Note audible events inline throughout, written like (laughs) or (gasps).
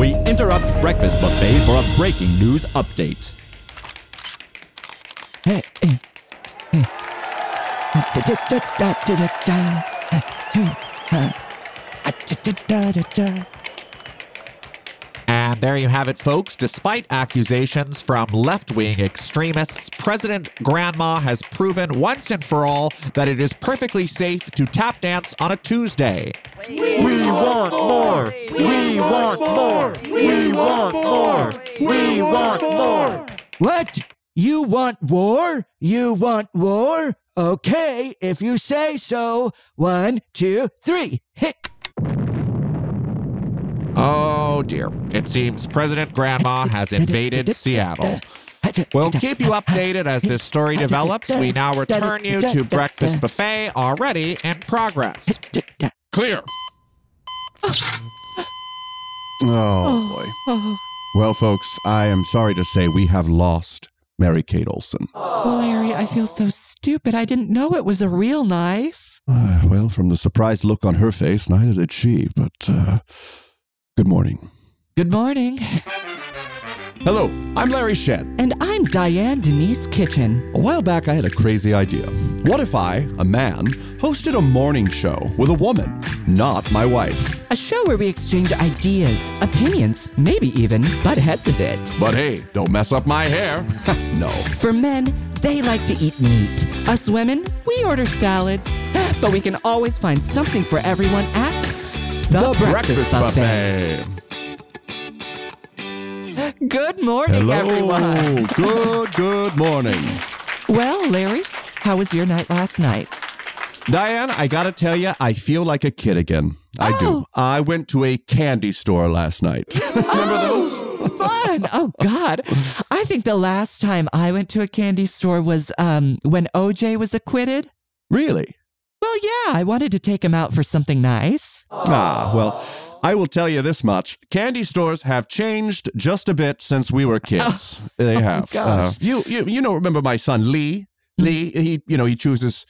we interrupt Breakfast Buffet for a breaking news update. Hey, hey, hey. And there you have it, folks. Despite accusations from left wing extremists, President Grandma has proven once and for all that it is perfectly safe to tap dance on a Tuesday. We want more. We want more. We want more. We want more. What? You want war? You want war? Okay, if you say so. One, two, three. Hit. Oh dear. It seems President Grandma has invaded Seattle. We'll keep you updated as this story develops. We now return you to Breakfast Buffet already in progress. Clear. Oh, boy. Well, folks, I am sorry to say we have lost Mary Kate Olsen. Larry, I feel so stupid. I didn't know it was a real knife. Uh, well, from the surprised look on her face, neither did she, but uh, good morning. Good morning. Hello, I'm Larry Shed. And I'm Diane Denise Kitchen. A while back, I had a crazy idea. What if I, a man, hosted a morning show with a woman, not my wife? A show where we exchange ideas, opinions, maybe even butt heads a bit. But hey, don't mess up my hair. (laughs) no. For men, they like to eat meat. Us women, we order salads. (gasps) But we can always find something for everyone at the, Breakfast, Buffet. Good morning, Hello. everyone. (laughs) good, good morning. Well, Larry, how was your night last night? Diane, I gotta tell you, I feel like a kid again. I do. Oh. I went to a candy store last night. (laughs) Remember those? (laughs) Fun. Oh God. I think the last time I went to a candy store was um when OJ was acquitted. Really? Well, yeah, I wanted to take him out for something nice. Ah, well, I will tell you this much. Candy stores have changed just a bit since we were (laughs) kids. they have. Oh. Uh, you, you, you know, remember my son Lee? Lee, he, you know, he chooses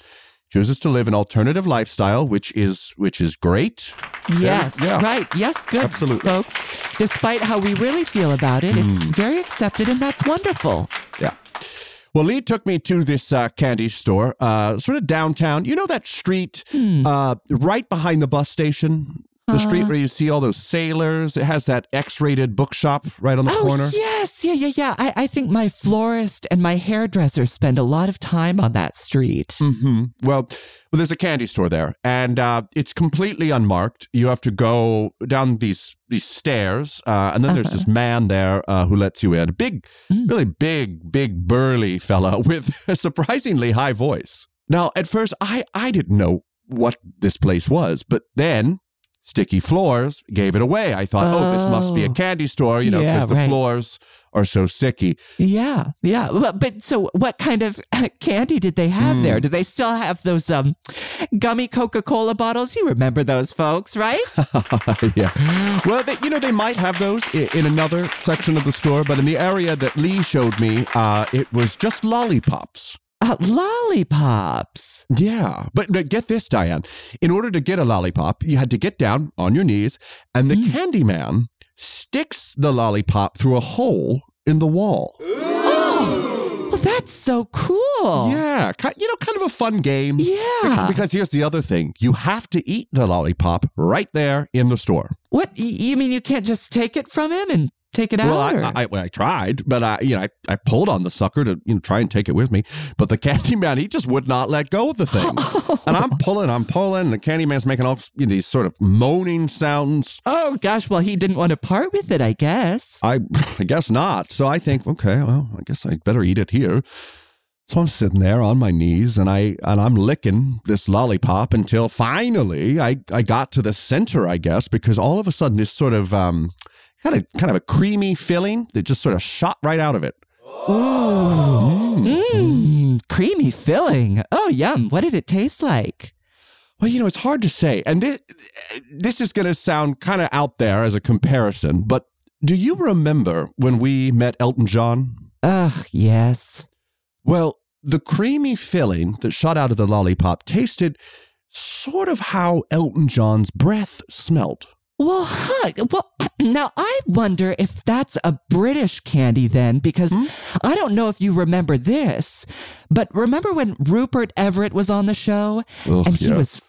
chooses to live an alternative lifestyle, which is which is great. Yes, yeah. right. Yes, good, Absolutely. folks. Despite how we really feel about it, it's Hmm. very accepted, and that's wonderful. Yeah. Well, Lee took me to this uh, candy store, uh, sort of downtown. You know that street Hmm. uh, right behind the bus station? The Uh-huh. street where you see all those sailors. It has that X rated bookshop right on the oh corner. yes, yeah, yeah, yeah. I, I think my florist and my hairdresser spend a lot of time on that street. hmm Well, well, there's a candy store there, and uh, it's completely unmarked. You have to go down these these stairs, uh, and then there's this man there uh, who lets you in. A big, Mm. really big, big burly fella (laughs) with a surprisingly high voice. Now, at first, I I didn't know what this place was, but then. Sticky floors gave it away. I thought, oh, this must be a Oh. candy store, you know, Yeah, because the right. floors are so sticky. Yeah, yeah. Well, But so, what kind of (laughs) candy did they have Hmm. there? Do they still have those um gummy Coca Cola bottles? You remember those folks, right? (laughs) yeah. Well, they, you know, they might have those in, in another section of the store, but in the area that Lee showed me, uh, it was just lollipops. Lollipops. Yeah. But, get this, Diane. In order to get a lollipop, you had to get down on your knees, and the hmm. candy man sticks the lollipop through a hole in the wall. Oh, well, that's so cool. Yeah. You know, kind of a fun game. Yeah. Because here's the other thing you have to eat the lollipop right there in the store. What you mean? You can't just take it from him and take it out? Well, I, I, well, I tried, but I, you know, I, I pulled on the sucker to you know try and take it with me. But the (laughs) candy man, he just would not let go of the thing. (laughs) and I'm pulling, I'm pulling, and the candy man's making all you know, these sort of moaning sounds. oh gosh. Well, he didn't want to part with it. I guess. I, (laughs) I guess not. So I think, okay, well, I guess I'd better eat it here. So I'm sitting there on my knees and I and I'm licking this lollipop until finally I, I got to the center, I guess, because all of a sudden this sort of um kind of kind of a creamy filling that just sort of shot right out of it. Mmm, mm. creamy filling. Oh, yum. What did it taste like? Well, you know, it's hard to say. And this, this is going to sound kind of out there as a comparison, but do you remember when we met Elton John? Ugh, yes. Well, the creamy filling that shot out of the lollipop tasted sort of how Elton John's breath smelt. Well, huh. Well, (clears throat) now I wonder if that's a British candy then, because hmm? I don't know if you remember this, but remember when Rupert Everett was on the show and he yeah. was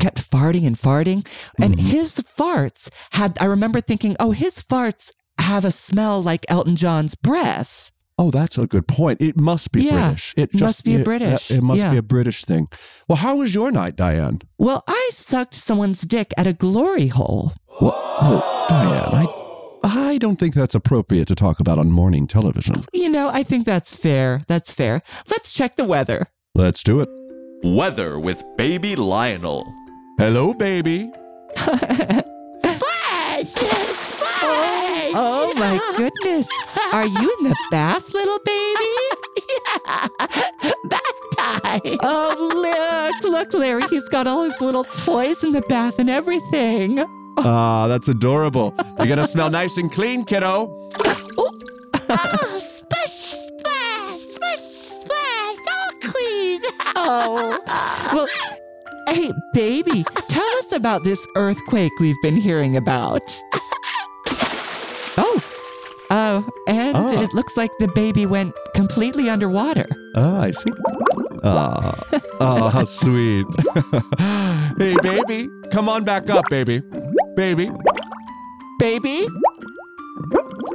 kept farting and farting, and mm-hmm. his farts had. I remember thinking, oh, his farts have a smell like Elton John's breath. Oh, that's a good point. It must be Yeah, British. It must be a British. It, must Yeah. be a British thing. Well, how was your night, Diane? Well, I sucked someone's dick at a glory hole. What? Oh, Diane, I, I don't think that's appropriate to talk about on morning television. You know, I think that's fair. That's fair. Let's check the weather. Let's do it. Weather with Baby Lionel. Hello, baby. (laughs) Oh my goodness. Are you in the bath, little baby? (laughs) yeah. Bath time. Oh, look, look, Larry. He's got all his little toys in the bath and everything. Ah, that's adorable. You're gonna smell nice and clean, kiddo. Oh, splash, splash, splash, splash, all clean. Oh. Well, hey, baby, tell us about this earthquake we've been hearing about. Oh. Oh, and Ah. it looks like the baby went completely underwater. Oh, I see. Ah, oh, how sweet. (laughs) hey, baby, come on back up, baby. Baby. Baby?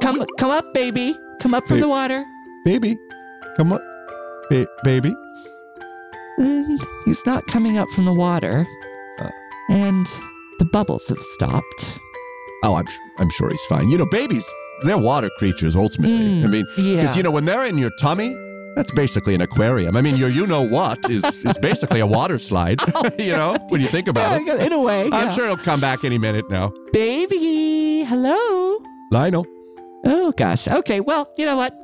Come come up, baby. Come up from Ba- the water. Baby, come on. Ba- baby. Mm, he's not coming up from the water. Uh. and the bubbles have stopped. Oh, I'm, I'm sure he's fine. You know, babies, they're water creatures ultimately. Mm, I mean, yeah. because, you know, when they're in your tummy, that's basically an aquarium. I mean, your you know what is, is basically a water slide, (laughs) you know, when you think about it. Yeah, in a way. (laughs) I'm yeah. sure it'll come back any minute now. Baby, hello. Lionel. Oh gosh. Okay, well, you know what?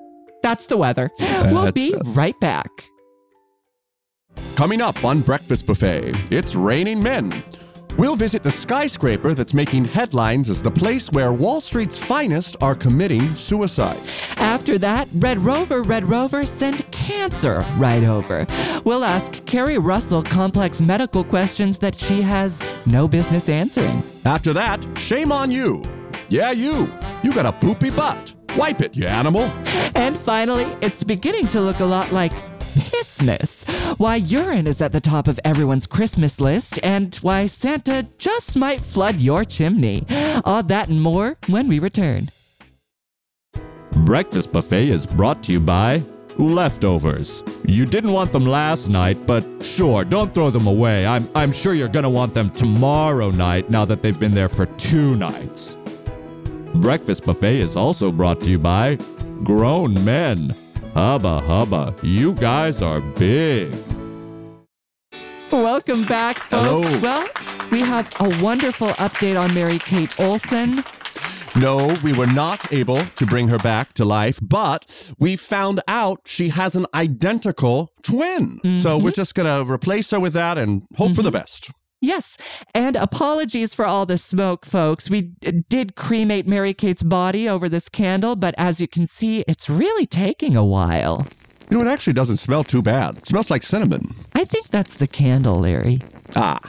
That's the weather. we'll be uh, right back. Coming up on Breakfast Buffet, it's raining men. We'll visit the skyscraper that's making headlines as the place where Wall Street's finest are committing suicide. After that, Red Rover, Red Rover, send cancer right over. We'll ask Keri Russell complex medical questions that she has no business answering. After that, shame on you. Yeah, you. You got a poopy butt. Wipe it, you animal. And finally, it's beginning to look a lot like Pissmas. Why urine is at the top of everyone's Christmas list, and why Santa just might flood your chimney. All that and more when we return. Breakfast Buffet is brought to you by Leftovers. You didn't want them last night, but sure, don't throw them away. I'm, I'm sure you're gonna want them tomorrow night now that they've been there for two nights. Breakfast Buffet is also brought to you by Grown Men. Hubba hubba, you guys are big. Welcome back, folks. Hello. Well, we have a wonderful update on Mary Kate Olsen. No, we were not able to bring her back to life, but we found out she has an identical twin. So we're mm-hmm. just going to replace her with that and hope for the mm-hmm. best. Yes, and apologies for all the smoke, folks. We did cremate Mary Kate's body over this candle, but as you can see, it's really taking a while. You know, it actually doesn't smell too bad. It smells like cinnamon. I think that's the candle, Larry. Ah.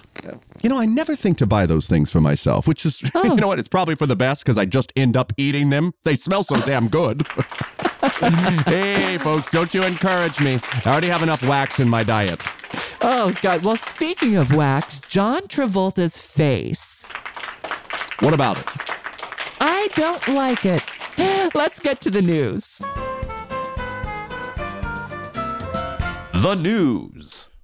You know, I never think to buy those things for myself, which is, (laughs) you oh. know what, it's probably for the best because I just end up eating them. They smell so damn good. (laughs) hey, folks, don't you encourage me. I already have enough wax in my diet. Oh, God. Well, speaking of wax, John Travolta's face. What about it? I don't like it. (gasps) Let's get to the news. The news.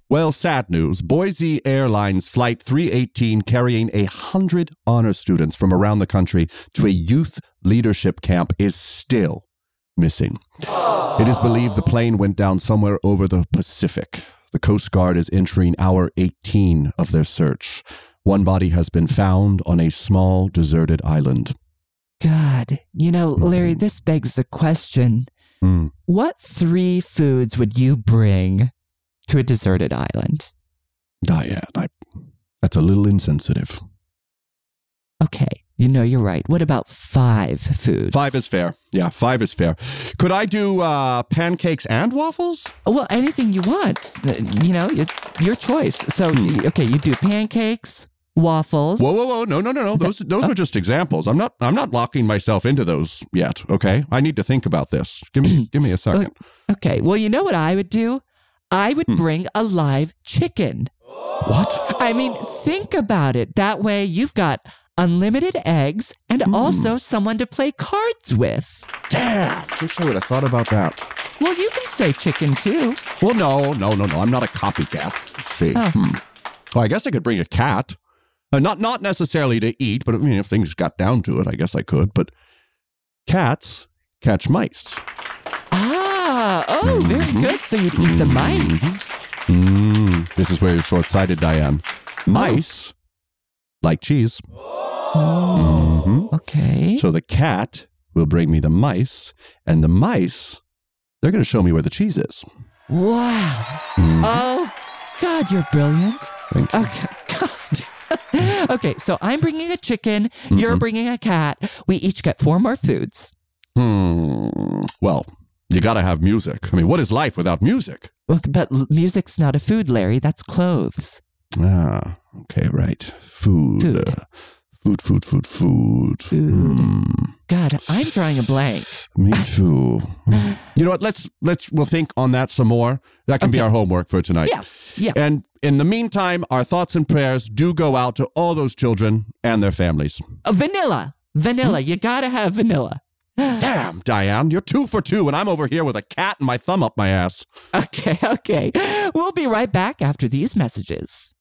Well, sad news. Boise Airlines Flight 318, carrying a hundred honor students from around the country to a youth leadership camp, is still missing. It is believed the plane went down somewhere over the Pacific. The Coast Guard is entering hour 18 of their search. One body has been found on a small deserted island. God, you know, Larry, this begs the question Hmm. what three foods would you bring to a deserted island? Diane, I, that's a little insensitive. Okay, you know, you're right. What about five foods? Five is fair. Yeah, five is fair. Could I do uh, pancakes and waffles? Well, anything you want. Uh, You know, it's your choice. So, Hmm. okay, you do pancakes, waffles. Whoa, whoa, whoa! No, no, no, no. Those those were just examples. I'm not I'm not locking myself into those yet. Okay, I need to think about this. Give me (clears throat) give me a second. Okay, well, you know what I would do? I would Hmm. bring a live chicken. What? I mean, think about it. That way you've got unlimited eggs and Hmm. also someone to play cards with. Damn! Wish I would have thought about that. Well, you can say chicken too. Well, no, no, no, no. I'm not a copycat. Let's see. Oh. Hmm. Well, I guess I could bring a cat. Uh, not not necessarily to eat, but I mean, if things got down to it, I guess I could. But cats catch mice. Ah, oh, very Mm-hmm. good. So you'd eat the mice. Mm, this is where you're short-sighted, Diane. Mice like cheese. Mhm. Okay. So the cat will bring me the mice, and the mice, they're going to show me where the cheese is. Wow. Mhm. Oh, God, you're brilliant. Thank you. Okay, (laughs) God. (laughs) okay, so I'm bringing a chicken. You're Mm-hmm. bringing a cat. We each get four more foods. Hmm. Well, you got to have music. I mean, what is life without music? But music's not a food, Larry. That's clothes. Ah, okay, right. Food. Food. uh, food, food, food, food. Food. Hmm, God, I'm drawing a blank. me too. you know what? Let's let's we'll think on that some more. That can be our homework for tonight. Yes. Yeah. And in the meantime, our thoughts and prayers do go out to all those children and their families. Uh, vanilla. Vanilla. Hmm? You gotta have vanilla. Damn, Diane, you're two for two, and I'm over here with a cat and my thumb up my ass. Okay, (laughs) okay. We'll be right back after these messages.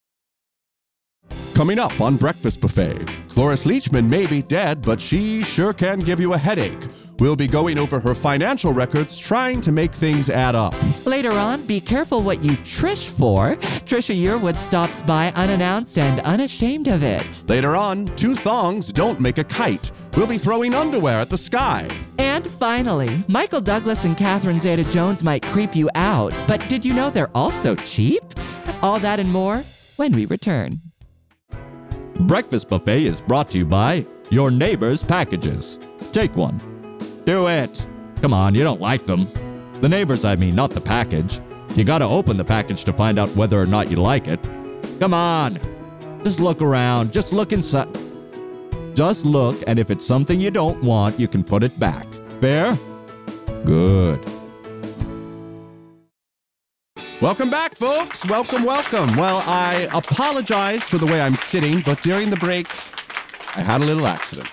Coming up on Breakfast Buffet, Cloris Leachman may be dead, but she sure can give you a headache. We'll be going over her financial records, trying to make things add up. Later on, be careful what you trish for. Trisha Yearwood stops by unannounced and unashamed of it. Later on, two thongs don't make a kite. We'll be throwing underwear at the sky. And finally, Michael Douglas and Catherine Zeta Jones might creep you out, but did you know they're also cheap? All that and more when we return. Breakfast Buffet is brought to you by your neighbor's packages. Take one. Do it. Come on, you don't like them. The neighbors, I mean, not the package. You gotta open the package to find out whether or not you like it. Come on. Just look around. Just look inside. Just look, and if it's something you don't want, you can put it back. Fair? Good. Welcome back, folks. Welcome, welcome. Well, I apologize for the way I'm sitting, but during the break, I had a little accident.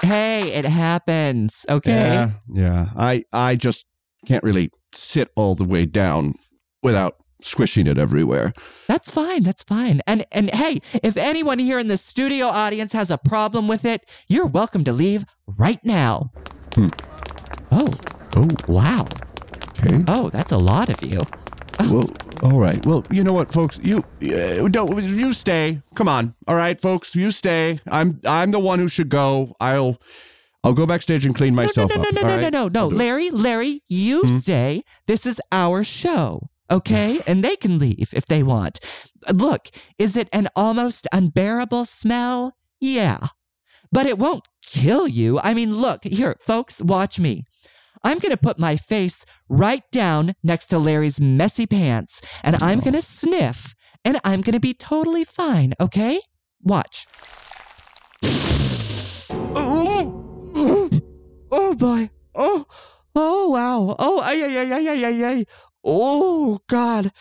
Hey, it happens, okay? Yeah, yeah. I I just can't really sit all the way down without squishing it everywhere. That's fine. That's fine. And and hey, if anyone here in the studio audience has a problem with it, you're welcome to leave right now. Hmm. Oh, Oh, wow. okay. Oh, that's a lot of you. Well, all right. Well, you know what, folks? You uh, don't. You stay. Come on. All right, folks. You stay. I'm. I'm the one who should go. I'll. I'll go backstage and clean No, no, no, no, up. no, no, no, right? no, no. I'll. Larry, Larry, you Hmm? stay. This is our show. Okay? And they can leave if they want. Look, is it an almost unbearable smell? Yeah. But it won't kill you. I mean, look, here, folks, watch me. I'm going to put my face right down next to Larry's messy pants, and I'm going to oh. sniff, and I'm going to be totally fine, okay? Watch. Oh, oh boy. Oh, oh wow. Oh, ay, ay, ay, ay, ay, ay, ay. Oh, God.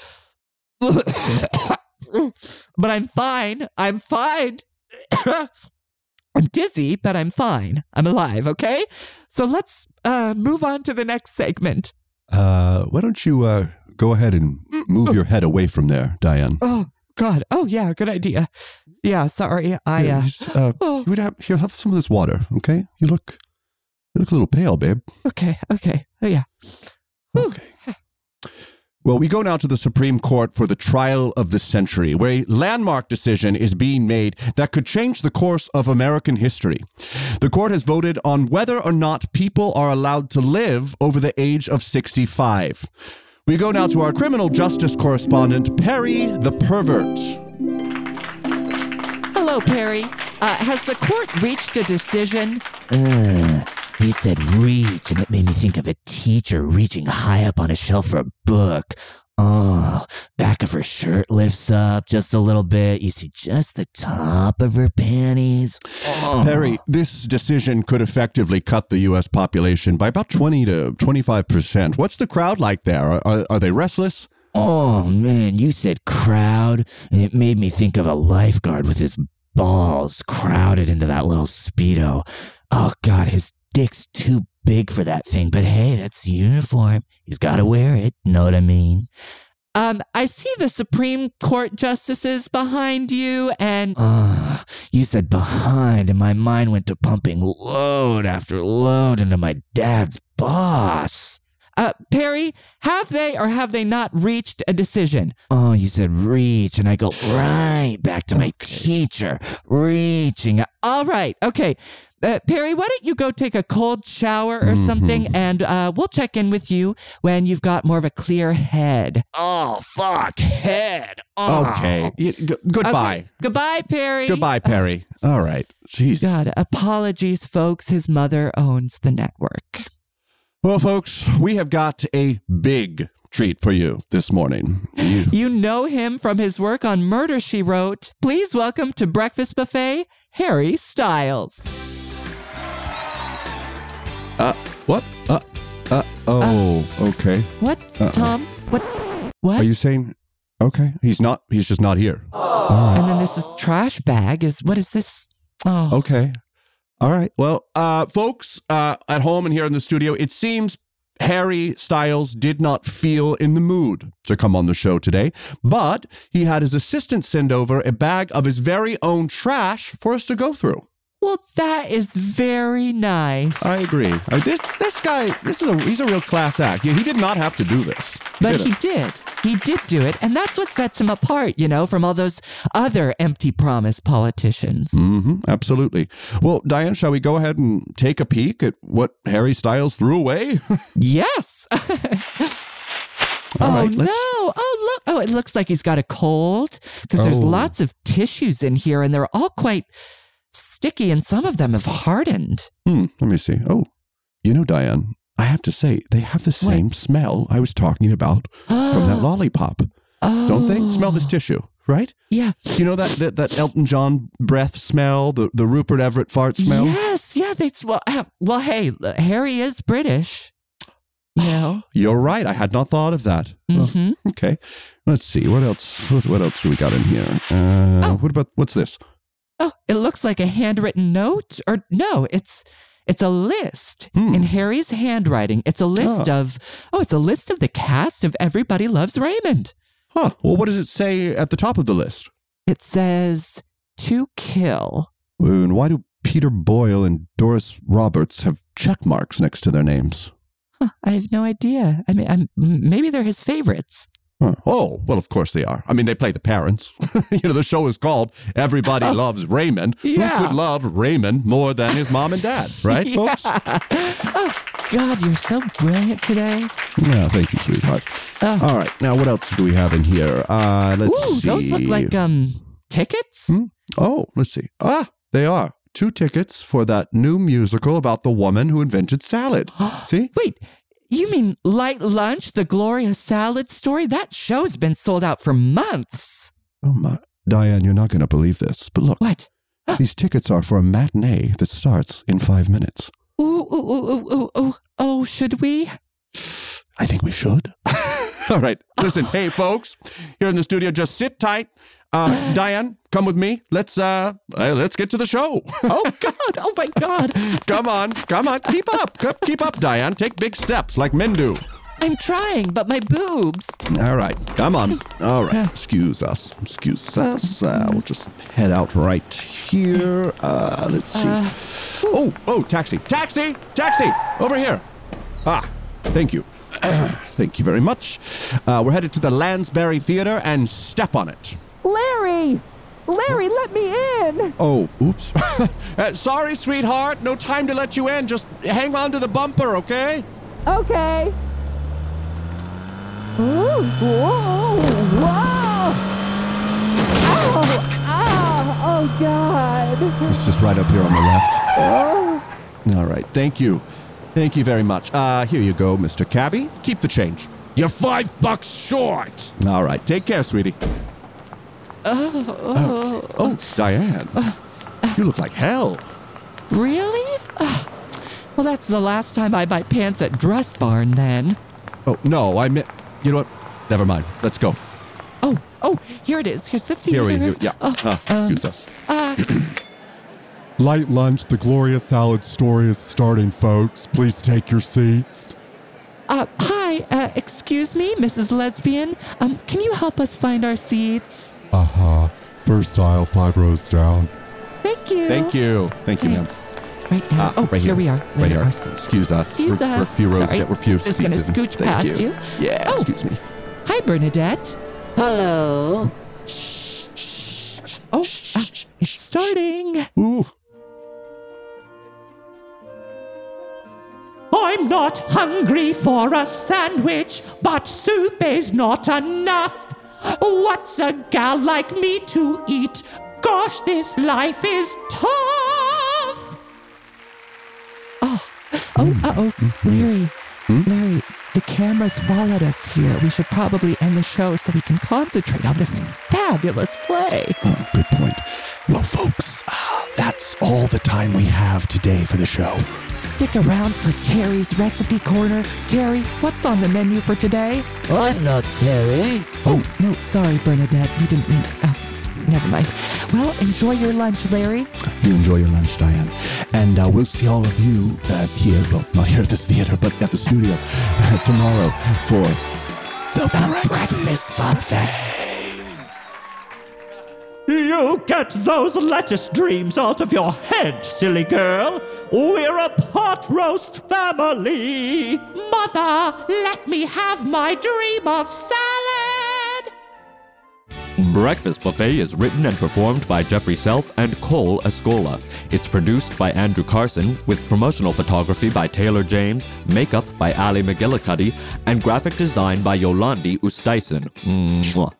but I'm fine. I'm fine. I'm dizzy, but I'm fine. I'm alive, okay? So let's uh, move on to the next segment. Uh, why don't you uh go ahead and move your head away from there, Diane? Oh, God. Oh, yeah, good idea. Yeah, sorry. I, Yeah, uh, just, uh, oh, you would have here have some of this water, okay? You look you look a little pale, babe. okay, okay. Oh, yeah. Okay. Well, we go now to the Supreme Court for the trial of the century, where a landmark decision is being made that could change the course of American history. The court has voted on whether or not people are allowed to live over the age of 65. We go now to our criminal justice correspondent, Perry the Pervert. Hello, Perry. Uh, has the court reached a decision? Uh, he said reach, and it made me think of a teacher reaching high up on a shelf for a book. Oh, back of her shirt lifts up just a little bit. You see just the top of her panties. Oh. Perry, this decision could effectively cut the U.S. population by about 20 to 25%. What's the crowd like there? Are, are, are they restless? Oh man, you said crowd, and it made me think of a lifeguard with his balls crowded into that little Speedo. Oh god, his dick's too big for that thing, but hey, that's the uniform. He's gotta wear it, know what I mean? Um, I see the Supreme Court justices behind you, and Ah, you said behind, and my mind went to pumping load after load into my dad's boss. Uh, Perry, have they or have they not reached a decision? Oh, you said reach, and I go right back to my teacher, reaching. All right, okay. Uh, Perry, why don't you go take a cold shower or something, and uh, we'll check in with you when you've got more of a clear head. Oh, fuck, head. Oh. Okay. Y- g- goodbye. Okay. Goodbye, Perry. Goodbye, Perry. All right. Jeez. God, apologies, folks. His mother owns the network. Well, folks, we have got a big treat for you this morning. You- (gasps) You know him from his work on Murder She Wrote. Please welcome to Breakfast Buffet, Harry Styles. uh, what? Uh, uh, oh, okay. What, uh Tom? What's what? Are you saying? Okay. He's not, he's just not here. and then this is trash bag. Is what is this? Oh, Okay. All right. Well, uh, folks uh, at home and here in the studio, it seems Harry Styles did not feel in the mood to come on the show today, but he had his assistant send over a bag of his very own trash for us to go through. Well, that is very nice. I agree. Uh, this this guy, this is a he's a real class act. He did not have to do this. But he did. He did do it. And that's what sets him apart, you know, from all those other empty promise politicians. Mm-hmm, absolutely. Well, Diane, shall we go ahead and take a peek at what Harry Styles threw away? (laughs) Yes. (laughs) All oh, right, no. Oh, look. Oh, it looks like he's got a cold because there's Oh. lots of tissues in here and they're all quite sticky and some of them have hardened. Hmm, let me see. Oh, you know, Diane, I have to say, they have the same smell I was talking about from that lollipop. Oh. Don't they? Smell this tissue, right? Yeah. You know that, that, that Elton John breath smell, the, the Rupert Everett fart smell? Yes. Yeah. They, well, uh, well, hey, Harry is British. (sighs) Know? You're right. I had not thought of that. Well, hmm okay. Let's see. What else? What, what else do we got in here? Uh, Oh. What about, what's this? Oh, it looks like a handwritten note, or no, it's it's a list Hmm. in Harry's handwriting. It's a list Oh. of oh, it's a list of the cast of Everybody Loves Raymond. Huh. Well, what does it say at the top of the list? It says to kill. And why do Peter Boyle and Doris Roberts have check marks next to their names? Huh, I have no idea. I mean, I'm, maybe they're his favorites. Oh, well, of course they are. I mean, they play the parents. (laughs) you know, the show is called Everybody (laughs) Loves Raymond. Yeah. Who could love Raymond more than his mom and dad, (laughs) right, folks? Oh, God, you're so brilliant today. Yeah, thank you, sweetheart. Oh. All right, now what else do we have in here? Uh, let's Ooh, see. those look like um tickets. Hmm? Oh, let's see. Ah, they are. Two tickets for that new musical about the woman who invented salad. (gasps) see? Wait, you mean Light Lunch, the Gloria Salad story? That show's been sold out for months. Oh, my. Diane, you're not going to believe this, but look, What? these tickets are for a matinee that starts in five minutes. Ooh, ooh, ooh, ooh, ooh, ooh. Oh, should we? I think we should. (laughs) (laughs) All right. Listen, hey folks, here in the studio, just sit tight. Uh, (gasps) Diane, come with me. Let's uh, uh, let's get to the show. (laughs) Oh God! Oh my God! come on, come on, keep up, Keep- keep up, Diane. Take big steps like men do. I'm trying, but my boobs. All right, come on. All right, excuse us, excuse us. Uh, we'll just head out right here. Uh, let's see. oh, oh, taxi, taxi, taxi, over here. Ah, thank you. (coughs) thank you very much. Uh, we're headed to the Lansbury Theater and step on it. Larry! Larry, let me in! Oh, oops. (laughs) uh, sorry, sweetheart. No time to let you in. Just hang on to the bumper, okay? Okay. Ooh, whoa! Whoa! Oh! Oh! Oh, God! It's just right up here on the left. Oh! All right. Thank you. Thank you very much. Uh, here you go, Mr. Cabby. Keep the change. You're five bucks short. All right. Take care, sweetie. Oh, oh Diane. (sighs) You look like hell. Really? Well, that's the last time I buy pants at Dress Barn then. Oh, no, I meant. You know what? Never mind. Let's go. Oh, oh, here it is. Here's the theater. Here theater. we go. Yeah. Oh, Ah, excuse us. (clears throat) Light lunch, the Gloria Salad story is starting, folks. Please take your seats. uh, hi, uh, excuse me, Mrs. Lesbian. Um, can you help us find our seats? Uh huh. First aisle, five rows down. Thank you. Thank you. Thank you, ma'am. Thanks. Right now. Ah, oh, right here. we are. Right There here. are seats. Excuse us. Excuse we're, We're a us. few rows Sorry. down. We're a few Just gonna scooch Thank past you. Yeah, Oh. excuse me. Hi, Bernadette. Hello. Shh, shh, shh. Oh, ah, it's starting. Ooh. I'm not hungry for a sandwich, but soup is not enough. What's a gal like me to eat? Gosh, this life is tough. Oh, oh, uh oh, Larry, Larry, the cameras followed us here. We should probably end the show so we can concentrate on this fabulous play. Oh, good point. Well, folks, uh, that's all the time we have today for the show. Stick around for Terry's recipe corner. Terry, what's on the menu for today? I'm not Terry. Oh, no, sorry, Bernadette. We didn't mean. Oh, never mind. Well, enjoy your lunch, Larry. You enjoy your lunch, Diane. And uh, we'll see all of you uh, here, well, not here at this theater, but at the studio uh, (laughs) tomorrow for the, breakfast buffet. You get those lettuce dreams out of your head, silly girl. We're a pot roast family. Mother, let me have my dream of salad. Breakfast Buffet is written and performed by Jeffrey Self and Cole Escola. It's produced by Andrew Carson, with promotional photography by Taylor James, makeup by Ali McGillicuddy, and graphic design by Yolandi Ustaisen. Mwah.